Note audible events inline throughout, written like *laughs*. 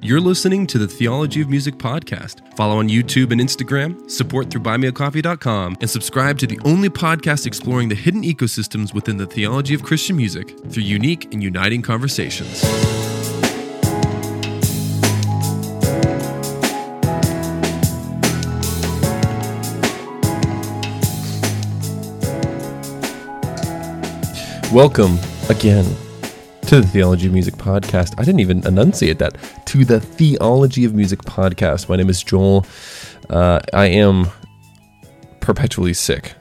You're listening to the Theology of Music podcast. Follow on YouTube and Instagram, support through buymeacoffee.com, and subscribe to the only podcast exploring the hidden ecosystems within the theology of Christian music through unique and uniting conversations. Welcome again to the Theology of Music podcast. I didn't even enunciate that. To the Theology of Music podcast. My name is Joel. Uh, I am perpetually sick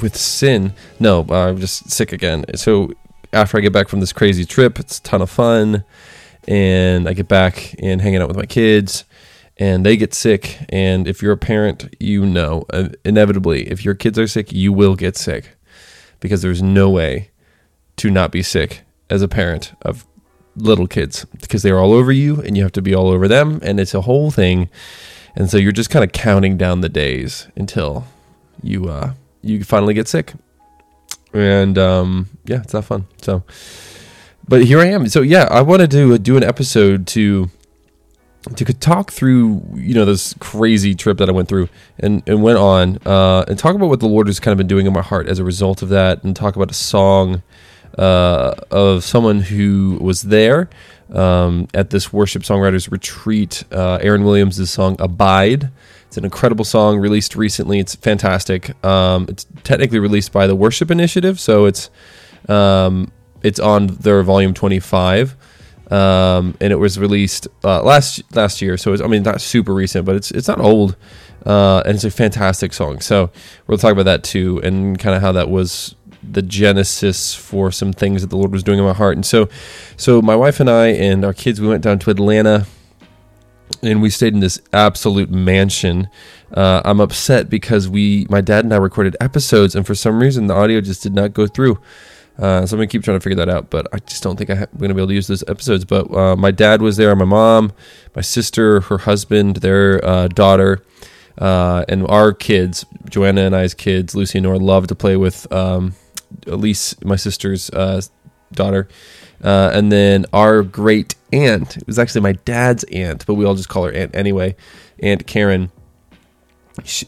with sin. No, I'm just sick again. So after I get back from this crazy trip, it's a ton of fun, and I get back and hanging out with my kids. And they get sick, and if you're a parent, you know uh, inevitably, if your kids are sick, you will get sick because there's no way to not be sick as a parent of little kids because they're all over you and you have to be all over them and it's a whole thing. And so you're just kind of counting down the days until you uh you finally get sick. And um yeah it's not fun. So but here i am. So yeah i wanted to do an episode to to talk through you know this crazy trip that I went through and, and went on uh, and talk about what the Lord has kind of been doing in my heart as a result of that and talk about a song uh, of someone who was there um, at this worship songwriters retreat. Uh, Aaron Williams' song "Abide." It's an incredible song released recently. It's fantastic. Um, it's technically released by the Worship Initiative, so it's um, it's on their volume twenty five. Um, and it was released uh, last last year. So I mean, not super recent, but it's it's not old, uh, and it's a fantastic song. So we'll talk about that too, and kind of how that was the genesis for some things that the Lord was doing in my heart. And so, so my wife and I and our kids, we went down to Atlanta, and we stayed in this absolute mansion. Uh, I'm upset because we, my dad and I, recorded episodes, and for some reason the audio just did not go through. Uh, so I'm gonna keep trying to figure that out, but I just don't think I'm gonna be able to use those episodes. But uh, my dad was there, my mom, my sister, her husband, their uh, daughter, uh, and our kids, Joanna and I's kids, Lucy and Nora, love to play with um, Elise, my sister's uh, daughter, uh, and then our great aunt. It was actually my dad's aunt, but we all just call her aunt anyway. Aunt Karen.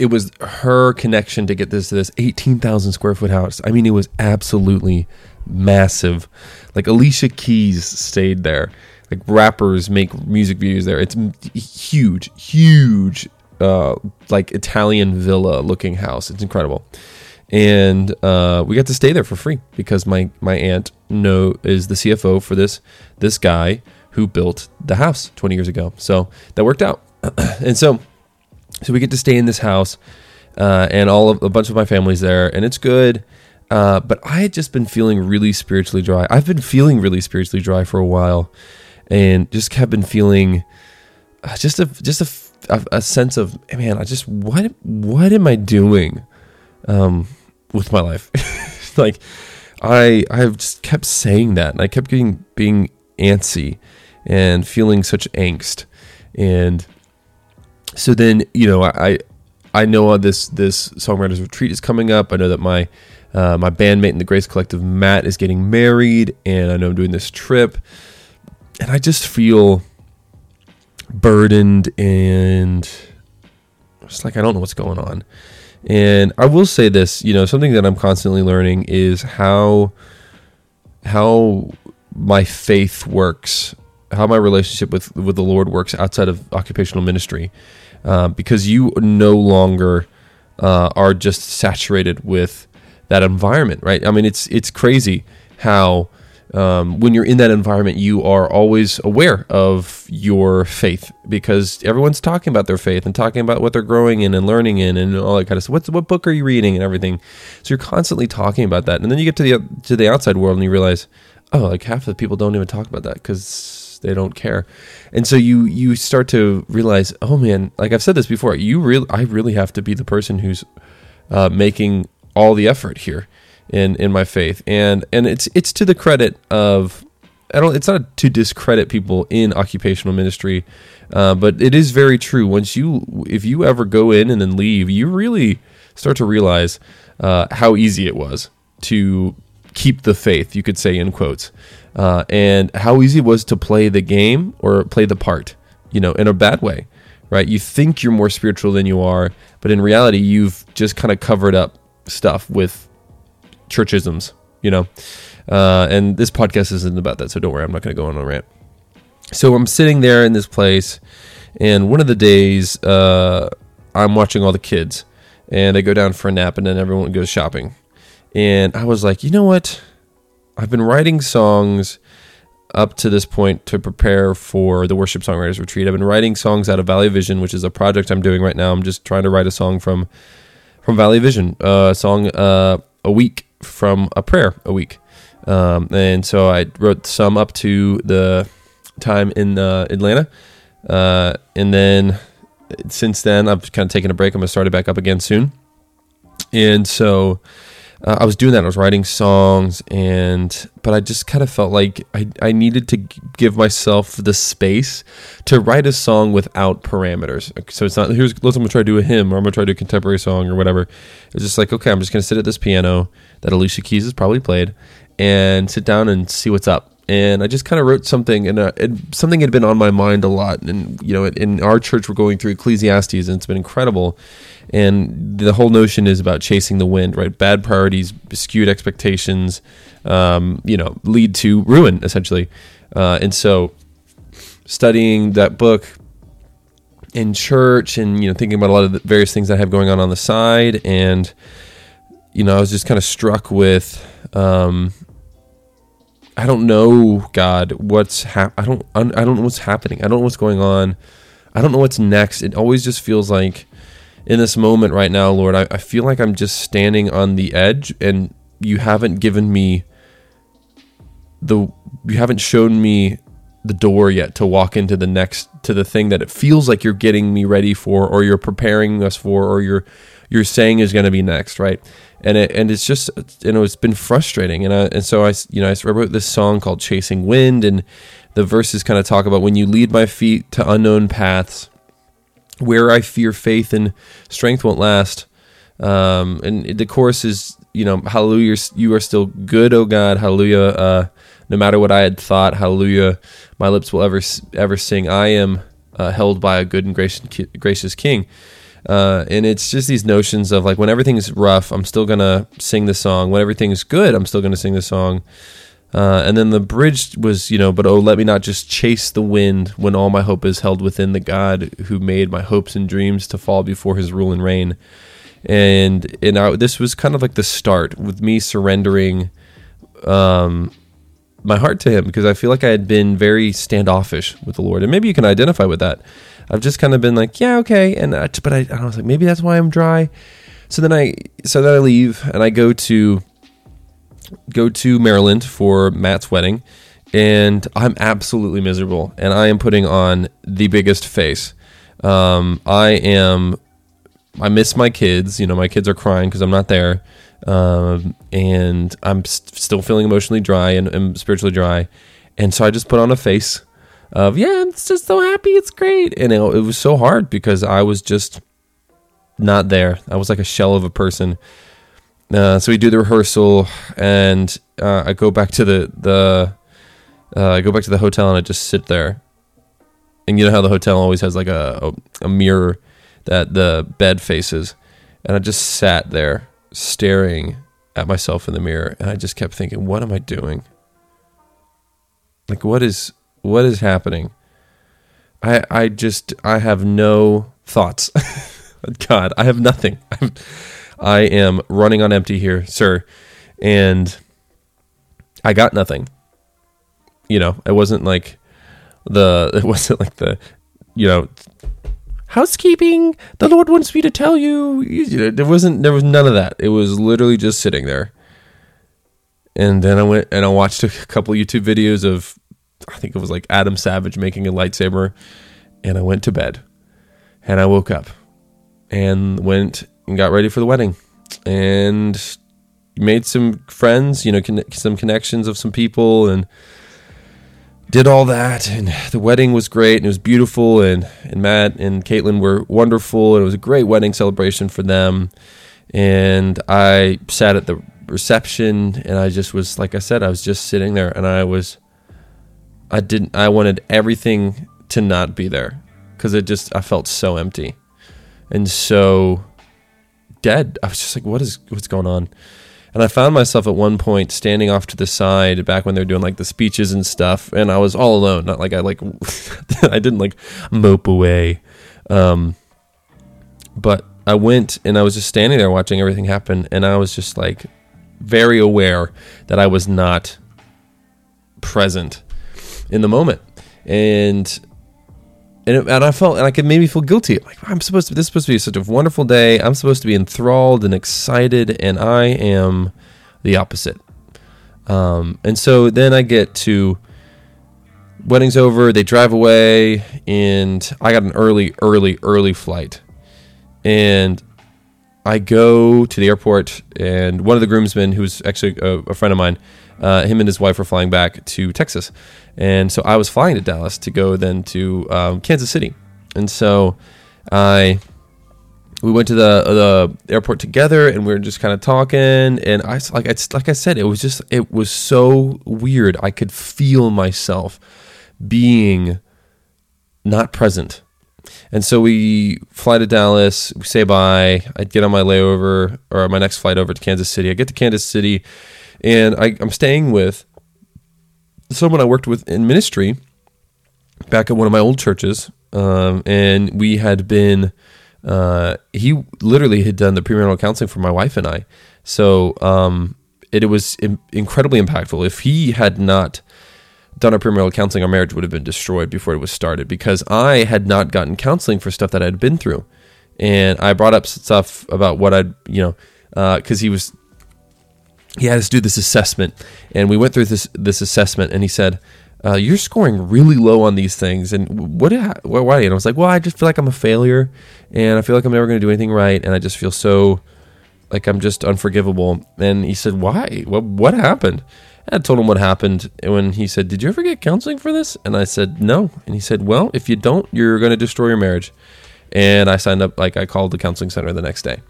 It was her connection to get this to this eighteen thousand square foot house. I mean, it was absolutely massive. Like Alicia Keys stayed there. Like rappers make music videos there. It's huge, huge, uh, like Italian villa looking house. It's incredible and uh, we got to stay there for free because my my aunt know is the CFO for this this guy who built the house 20 years ago. So that worked out, *clears throat* and so so we get to stay in this house, uh, and all of a bunch of my family's there, and it's good. Uh, but I had just been feeling really spiritually dry. I've been feeling really spiritually dry for a while, and just have been feeling uh, just a just a, a, a sense of man. I just what what am I doing? Um, with my life. *laughs* like I I've just kept saying that and I kept getting being antsy and feeling such angst. And so then, you know, I I know this this songwriters retreat is coming up. I know that my uh, my bandmate in the Grace Collective, Matt, is getting married, and I know I'm doing this trip, and I just feel burdened and it's like I don't know what's going on. And I will say this, you know, something that I'm constantly learning is how how my faith works, how my relationship with with the Lord works outside of occupational ministry, uh, because you no longer uh, are just saturated with that environment, right? I mean, it's it's crazy how um, when you're in that environment, you are always aware of your faith because everyone's talking about their faith and talking about what they're growing in and learning in and all that kind of stuff. What's, what book are you reading and everything? So you're constantly talking about that, and then you get to the to the outside world and you realize, oh, like half of the people don't even talk about that because they don't care, and so you you start to realize, oh man, like I've said this before, you really I really have to be the person who's uh, making all the effort here in in my faith, and and it's it's to the credit of I don't. It's not to discredit people in occupational ministry, uh, but it is very true. Once you, if you ever go in and then leave, you really start to realize uh, how easy it was to keep the faith. You could say in quotes, uh, and how easy it was to play the game or play the part, you know, in a bad way, right? You think you're more spiritual than you are, but in reality, you've just kind of covered up stuff with churchisms, you know. Uh, and this podcast isn't about that, so don't worry, I'm not going to go on a rant. So I'm sitting there in this place, and one of the days, uh, I'm watching all the kids, and they go down for a nap, and then everyone goes shopping. And I was like, you know what? I've been writing songs up to this point to prepare for the worship songwriters retreat. I've been writing songs out of Valley Vision, which is a project I'm doing right now. I'm just trying to write a song from from Valley Vision, uh, a song uh, a week from a prayer a week. Um, and so I wrote some up to the time in uh, Atlanta, uh, and then since then I've kind of taken a break. I'm gonna start it back up again soon, and so uh, I was doing that. I was writing songs, and but I just kind of felt like I, I needed to give myself the space to write a song without parameters. So it's not here's let's I'm gonna try to do a hymn or I'm gonna try to do a contemporary song or whatever. It's just like okay, I'm just gonna sit at this piano that Alicia Keys has probably played and sit down and see what's up. And I just kind of wrote something, and uh, something had been on my mind a lot. And you know, in our church, we're going through Ecclesiastes, and it's been incredible and the whole notion is about chasing the wind right bad priorities skewed expectations um, you know lead to ruin essentially uh, and so studying that book in church and you know thinking about a lot of the various things i have going on on the side and you know i was just kind of struck with um, i don't know god what's hap- i don't i don't know what's happening. I don't know what's going on. I don't know what's next. It always just feels like in this moment right now, Lord, I, I feel like I'm just standing on the edge and you haven't given me the you haven't shown me the door yet to walk into the next to the thing that it feels like you're getting me ready for or you're preparing us for or you're you're saying is going to be next right and it and it's just you know it's been frustrating and I, and so I you know I wrote this song called chasing wind and the verses kind of talk about when you lead my feet to unknown paths where I fear faith and strength won't last. Um, and the chorus is, you know, hallelujah, you are still good, oh God, hallelujah. Uh, no matter what I had thought, hallelujah, my lips will ever ever sing. I am uh, held by a good and gracious, gracious King. Uh, and it's just these notions of like when everything's rough, I'm still gonna sing the song. When everything's good, I'm still gonna sing the song. Uh, and then the bridge was, you know, but oh, let me not just chase the wind when all my hope is held within the God who made my hopes and dreams to fall before his rule and reign. And and I, this was kind of like the start with me surrendering um, my heart to him because I feel like I had been very standoffish with the Lord. And maybe you can identify with that. I've just kind of been like, yeah, okay. And I, but I, I was like, maybe that's why I'm dry. So then I, so then I leave and I go to go to Maryland for Matt's wedding, and I'm absolutely miserable, and I am putting on the biggest face. Um, I am. I miss my kids. You know, my kids are crying because I'm not there, um, and I'm st- still feeling emotionally dry and, and spiritually dry, and so I just put on a face of yeah, I'm just so happy, it's great, and it, it was so hard because I was just not there. I was like a shell of a person uh, so we do the rehearsal, and uh, I go back to the the uh, I go back to the hotel and I just sit there. And you know how the hotel always has like a, a, a mirror that the bed faces, and I just sat there staring at myself in the mirror, and I just kept thinking, "What am I doing? Like, what is what is happening?" I I just I have no thoughts. *laughs* God, I have nothing. *laughs* I'm, I am running on empty here, sir. And I got nothing. You know, it wasn't like the *laughs* it wasn't like the you know housekeeping the lord wants me to tell you, there wasn't there was none of that it was literally just sitting there and then i went and i watched a couple youtube videos of i think it was like adam savage making a lightsaber and i went to bed. And i woke up and went and got ready for the wedding. And made some friends, you know, con- some connections of some people and did all that. And the wedding was great and it was beautiful. And, and Matt and Caitlin were wonderful. And it was a great wedding celebration for them. And I sat at the reception and I just was like I said I was just sitting there and I was I didn't. I wanted everything to not be there because it just I felt so empty and so dead. I was just like, what is what's going on? And I found myself at one point standing off to the side back when they were doing like the speeches and stuff, and I was all alone. Not like I like *laughs* I didn't like mope away, um, but I went and I was just standing there watching everything happen, and I was just like very aware that I was not present in the moment, and and, it, and I felt and I could maybe feel guilty. Like I'm supposed to. This is supposed to be such a wonderful day. I'm supposed to be enthralled and excited, and I am the opposite. Um, and so then I get to wedding's over. They drive away, and I got an early, early, early flight, and I go to the airport, and one of the groomsmen, who's actually a, a friend of mine, uh, him and his wife were flying back to Texas, and so I was flying to Dallas to go then to um, Kansas City, and so I we went to the the airport together, and we were just kind of talking, and I like I, like I said, it was just it was so weird. I could feel myself being not present. And so we fly to Dallas, we say bye. I get on my layover or my next flight over to Kansas City. I get to Kansas City and I, I'm staying with someone I worked with in ministry back at one of my old churches. Um, and we had been, uh, he literally had done the premarital counseling for my wife and I. So um, it, it was incredibly impactful. If he had not done our premarital counseling, our marriage would have been destroyed before it was started because I had not gotten counseling for stuff that I had been through. And I brought up stuff about what I'd, you know, because uh, he was he had us do this assessment, and we went through this this assessment, and he said, uh, "You're scoring really low on these things." And what? Why? And I was like, "Well, I just feel like I'm a failure, and I feel like I'm never going to do anything right, and I just feel so like I'm just unforgivable." And he said, "Why? What? What happened?" And I told him what happened, and when he said, "Did you ever get counseling for this?" And I said, "No." And he said, "Well, if you don't, you're going to destroy your marriage." And I signed up. Like I called the counseling center the next day,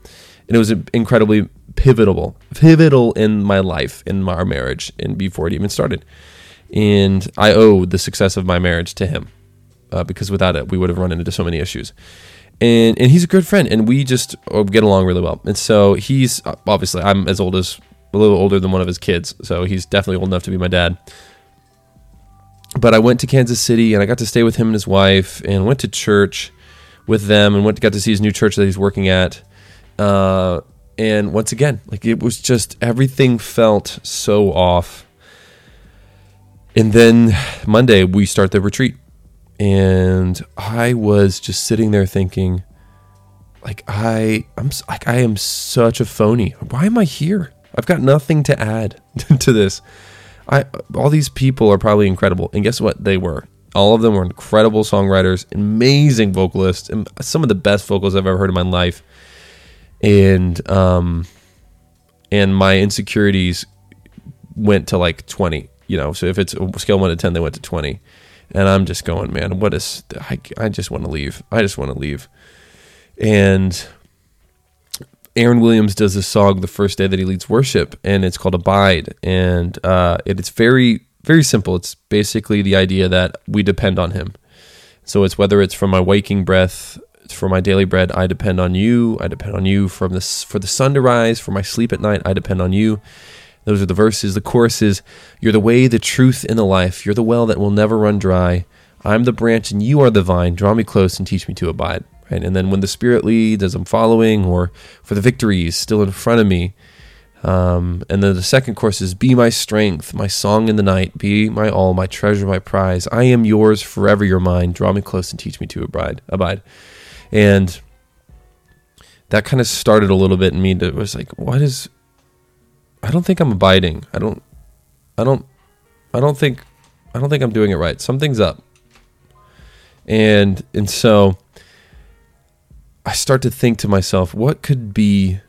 and it was incredibly pivotal, pivotal in my life, in our marriage, and before it even started. And I owe the success of my marriage to him, uh, because without it, we would have run into so many issues. And and he's a good friend, and we just uh, get along really well. And so he's uh, obviously I'm as old as a little older than one of his kids, so he's definitely old enough to be my dad. But I went to Kansas City, and I got to stay with him and his wife, and went to church with them, and went got to see his new church that he's working at. Uh, and once again, like it was just everything felt so off. And then Monday we start the retreat. And I was just sitting there thinking like I I'm like I am such a phony. Why am I here? I've got nothing to add *laughs* to this. I all these people are probably incredible. And guess what? They were. All of them were incredible songwriters, amazing vocalists, and some of the best vocals I've ever heard in my life and um and my insecurities went to like 20 you know? So if it's a scale 1 to 10 they went to 20 and i'm just going man what is i, I just want to leave. I just want to leave. And aaron williams does this song the first day that he leads worship and it's called abide. And uh, it, it's very very simple. It's basically the idea that we depend on him. So it's whether it's from my waking breath for my daily bread, I depend on you. I depend on you from this for the sun to rise, for my sleep at night, I depend on you. Those are the verses. The chorus is You're the way, the truth, and the life. You're the well that will never run dry. I'm the branch and you are the vine. Draw me close and teach me to abide. Right? And then when the Spirit leads as I'm following, or for the victories still in front of me. Um, and then the second chorus is Be my strength, my song in the night, be my all, my treasure, my prize. I am yours, forever you're mine. Draw me close and teach me to abide. abide. And that kind of started a little bit in me that was like, what is I don't think I'm abiding. I don't I don't I don't think I don't think I'm doing it right. Something's up. And and so I start to think to myself, what could be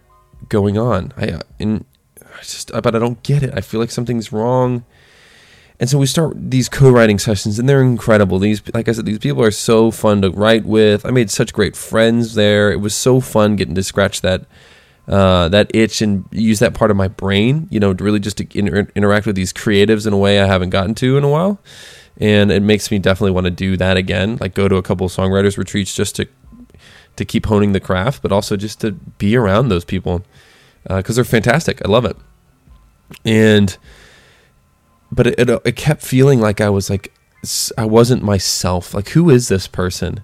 going on? I uh, and I just but I don't get it. I feel like something's wrong. And so we start these co-writing sessions, and they're incredible. These, like I said, these people are so fun to write with. I made such great friends there. It was so fun getting to scratch that uh, that itch and use that part of my brain, you know, to really just to inter- interact with these creatives in a way I haven't gotten to in a while. and it makes me definitely want to do that again. Like go to a couple songwriters retreats just to to keep honing the craft, but also just to be around those people because uh, they're fantastic. I love it, and but it, it uh, it kept feeling like I was like I wasn't myself. Like who is this person?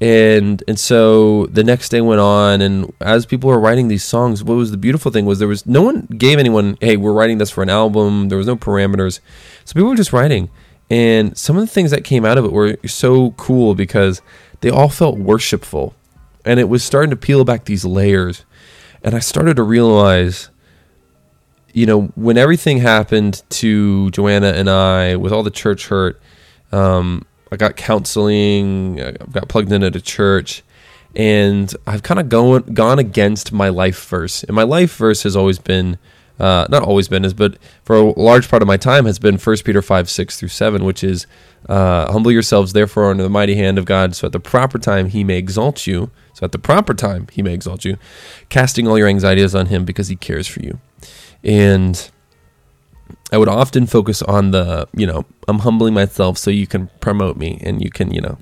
and and so the next day went on and as people were writing these songs what was the beautiful thing was there was no one gave anyone hey we're writing this for an album. There was no parameters. So people were just writing. And some of the things that came out of it were so cool because they all felt worshipful. And it was starting to peel back these layers. And i started to realize you know when everything happened to joanna and i with all the church hurt um, I got counseling. I got plugged in at a church, and I've kind of gone gone against my life verse. And my life verse has always been, uh, not always been, but for a large part of my time has been 1 Peter five six through seven, which is uh, humble yourselves therefore under the mighty hand of God, so at the proper time He may exalt you. So at the proper time He may exalt you, casting all your anxieties on Him because He cares for you. And I would often focus on the, you know, I'm humbling myself so you can promote me and you can, you know,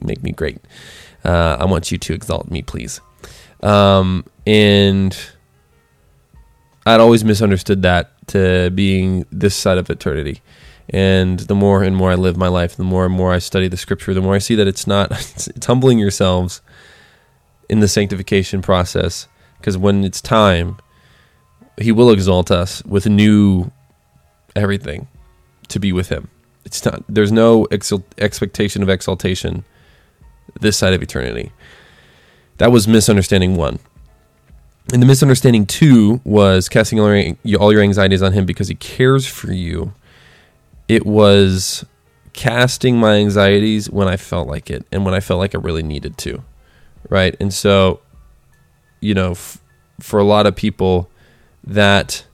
make me great. Uh, I want you to exalt me, please. Um, and I'd always misunderstood that to being this side of eternity. And the more and more I live my life, the more and more I study the scripture, the more I see that it's not, *laughs* it's, it's humbling yourselves in the sanctification process. Because when it's time, He will exalt us with new everything to be with him. It's not there's no expectation of exaltation this side of eternity. That was misunderstanding 1. And the misunderstanding 2 was casting all your, all your anxieties on him because he cares for you. It was casting my anxieties when I felt like it and when I felt like I really needed to. Right? And so you know, f- for a lot of people that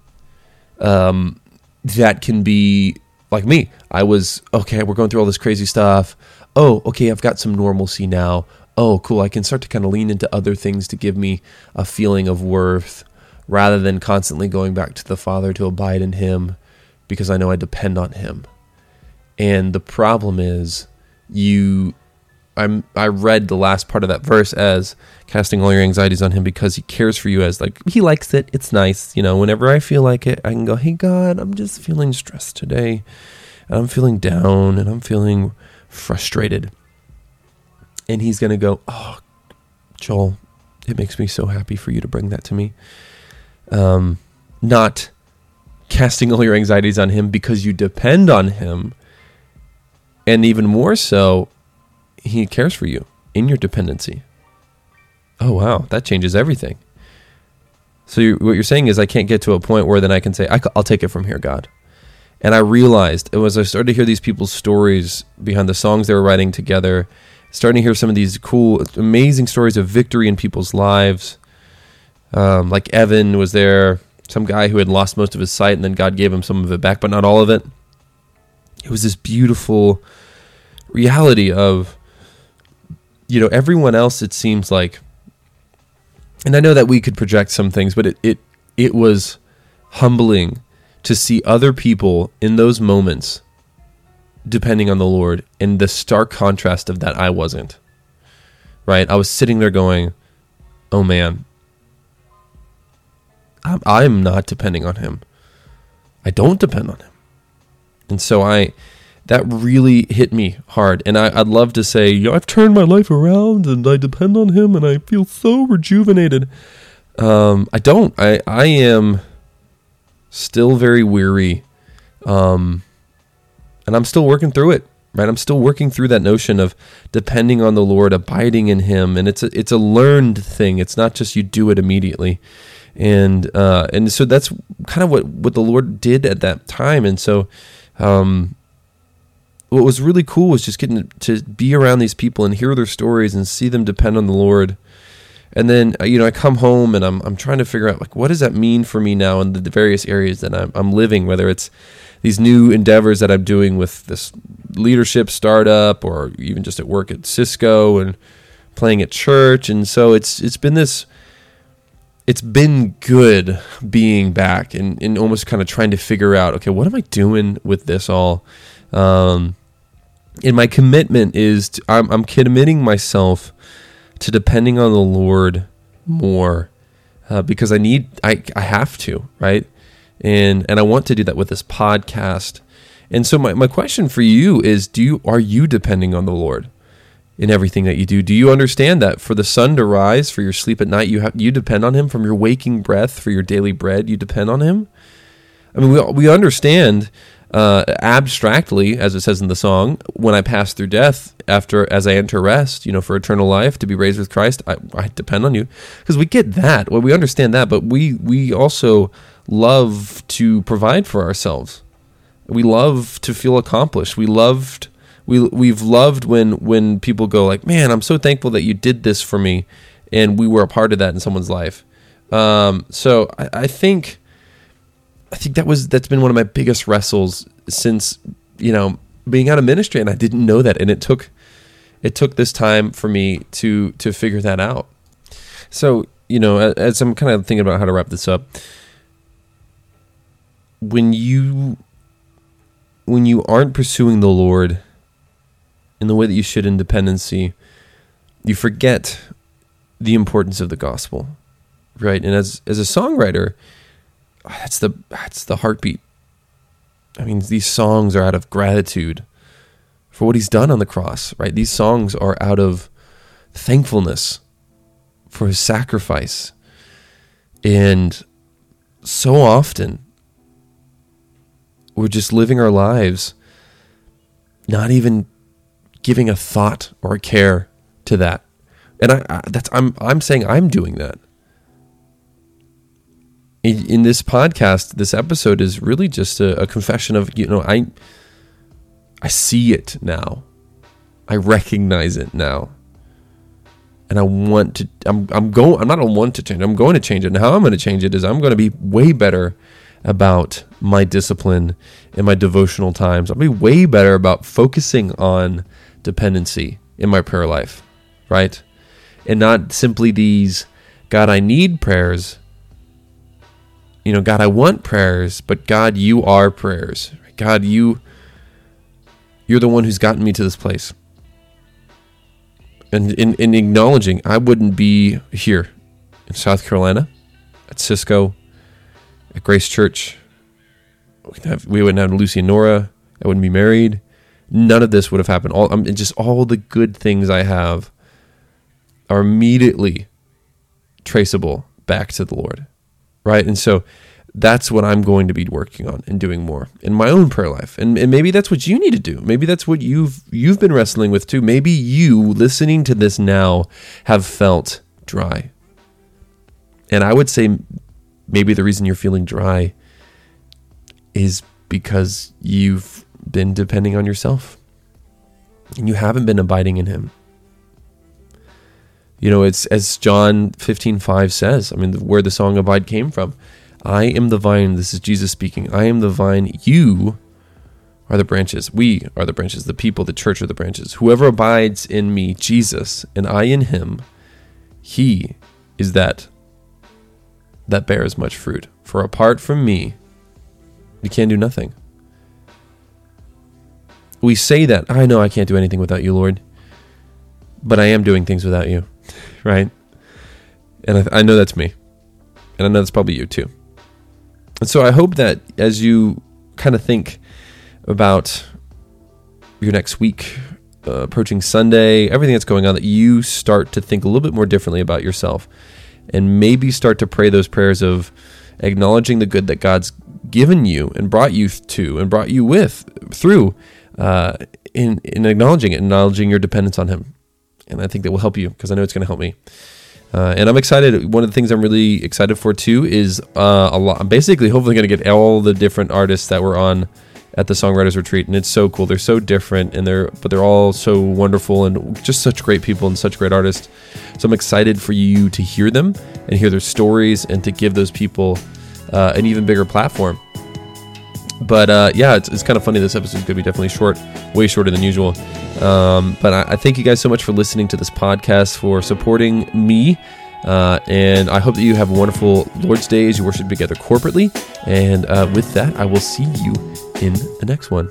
um that can be like me. I was, okay, we're going through all this crazy stuff. Oh, okay, I've got some normalcy now. Oh, cool. I can start to kind of lean into other things to give me a feeling of worth rather than constantly going back to the Father to abide in Him because I know I depend on Him. And the problem is, you I'm I read the last part of that verse as casting all your anxieties on him because he cares for you as like he likes it. It's nice, you know. Whenever I feel like it, I can go, "Hey God, I'm just feeling stressed today, and I'm feeling down, and I'm feeling frustrated." And he's gonna go, "Oh, Joel, it makes me so happy for you to bring that to me." Um, not casting all your anxieties on him because you depend on him, and even more so he cares for you in your dependency. Oh, wow. That changes everything. So you, what you're saying is I can't get to a point where then I can say, I, will take it from here, God. And I realized it was I started to hear these people's stories behind the songs they were writing together, starting to hear some of these cool, amazing stories of victory in people's lives. Um, like Evan was there, some guy who had lost most of his sight, and then God gave him some of it back, but not all of it. It was this beautiful reality of you know, everyone else, it seems like, and I know that we could project some things, but it, it, it was humbling to see other people in those moments depending on the Lord and the stark contrast of that I wasn't. Right? I was sitting there going, oh man, I'm, I'm not depending on Him. I don't depend on Him. And so I, that really hit me hard. And I, would love to say, you know, I've turned my life around and I depend on him and I feel so rejuvenated. Um, I don't. I, I am still very weary. Um, and I'm still working through it, right? I'm still working through that notion of depending on the Lord, abiding in him. And it's a, it's a learned thing. It's not just you do it immediately. And, uh, and so that's kind of what, what the Lord did at that time. And so, um, what was really cool was just getting to be around these people and hear their stories and see them depend on the Lord. And then uh, you know I come home and I'm I'm trying to figure out like what does that mean for me now in the, various areas that I'm I'm living, whether it's these new endeavors that I'm doing with this leadership startup or even just at work at Cisco and playing at church. And so it's it's been this it's been good being back and, and almost kind of trying to figure out, okay, what am I doing with this all? Um, and my commitment is to, I'm, I'm committing myself to depending on the Lord more uh, because I need I I have to right? And and I want to do that with this podcast. And so my, my question for you is do you are you depending on the Lord in everything that you do? Do you understand that for the sun to rise for your sleep at night you have you depend on him? From your waking breath for your daily bread you depend on him? I mean we we understand uh, abstractly, as it says in the song, when I pass through death, after as I enter rest, you know, for eternal life to be raised with Christ, I, I depend on you because we get that. Well, we understand that, but we we also love to provide for ourselves. We love to feel accomplished. We loved we we've loved when when people go like, "Man, I'm so thankful that you did this for me," and we were a part of that in someone's life. Um, so I, I think I think that was that's been one of my biggest wrestles since you know being out of ministry, and I didn't know that, and it took it took this time for me to to figure that out. So you know, as I'm kind of thinking about how to wrap this up, when you when you aren't pursuing the Lord in the way that you should in dependency, you forget the importance of the gospel, right? And as as a songwriter that's the that's the heartbeat. I mean, these songs are out of gratitude for what he's done on the cross, right? These songs are out of thankfulness for his sacrifice. And so often we're just living our lives not even giving a thought or a care to that. And I, I that's I'm I'm saying I'm doing that in this podcast, this episode is really just a, a, confession of you know I I see it now, I recognize it now, and I want to. I'm I'm going. I'm not on want to change. I'm going to change it. And how I'm going to change it is I'm going to be way better about my discipline and my devotional times. I'll be way better about focusing on dependency in my prayer life, right, and not simply these God I need prayers you know, God, I want prayers, but God, you are prayers. God, you you're the one who's gotten me to this place. And in, in acknowledging I wouldn't be here in South Carolina, at Cisco, at Grace Church. We wouldn't have Lucy and Nora. I wouldn't be married. None of this would have happened. All um, just all the good things I have are immediately traceable back to the Lord right? And so that's what I'm going to be working on and doing more in my own prayer life. And, and maybe that's what you need to do. Maybe that's what you've you've been wrestling with too. Maybe you listening to this now have felt dry. And I would say maybe the reason you're feeling dry is because you've been depending on yourself and you haven't been abiding in him. You know, it's as John 15:5 says. I mean, where the song abide came from. I am the vine. This is Jesus speaking. I am the vine. You are the branches. We are the branches. The people, the church are the branches. Whoever abides in me, Jesus, and I in him, he is that that bears much fruit. For apart from me, you can't do nothing. We say that, I know I can't do anything without you, Lord, but I am doing things without you right? And I, I know that's me. And I know that's probably you too. And so I hope that as you kind of think about your next week, uh, approaching Sunday, everything that's going on, that you start to think a little bit more differently about yourself and maybe start to pray those prayers of acknowledging the good that God's given you and brought you to and brought you with through uh, in, in acknowledging it, acknowledging your dependence on Him and I think that will help you because I know it's going to help me. Uh, and I'm excited. One of the things I'm really excited for too is uh, a lot. I'm basically hopefully going to get all the different artists that were on at the songwriters retreat, and it's so cool. They're so different, and they're but they're all so wonderful and just such great people and such great artists. So I'm excited for you to hear them and hear their stories and to give those people uh, an even bigger platform. But uh, yeah, it's, it's kind of funny. This episode is going to be definitely short, way shorter than usual. Um, but I, I, thank you guys so much for listening to this podcast, for supporting me. Uh, and I hope that you have a wonderful Lord's Day as you worship together corporately. And uh, with that, I will see you in the next one.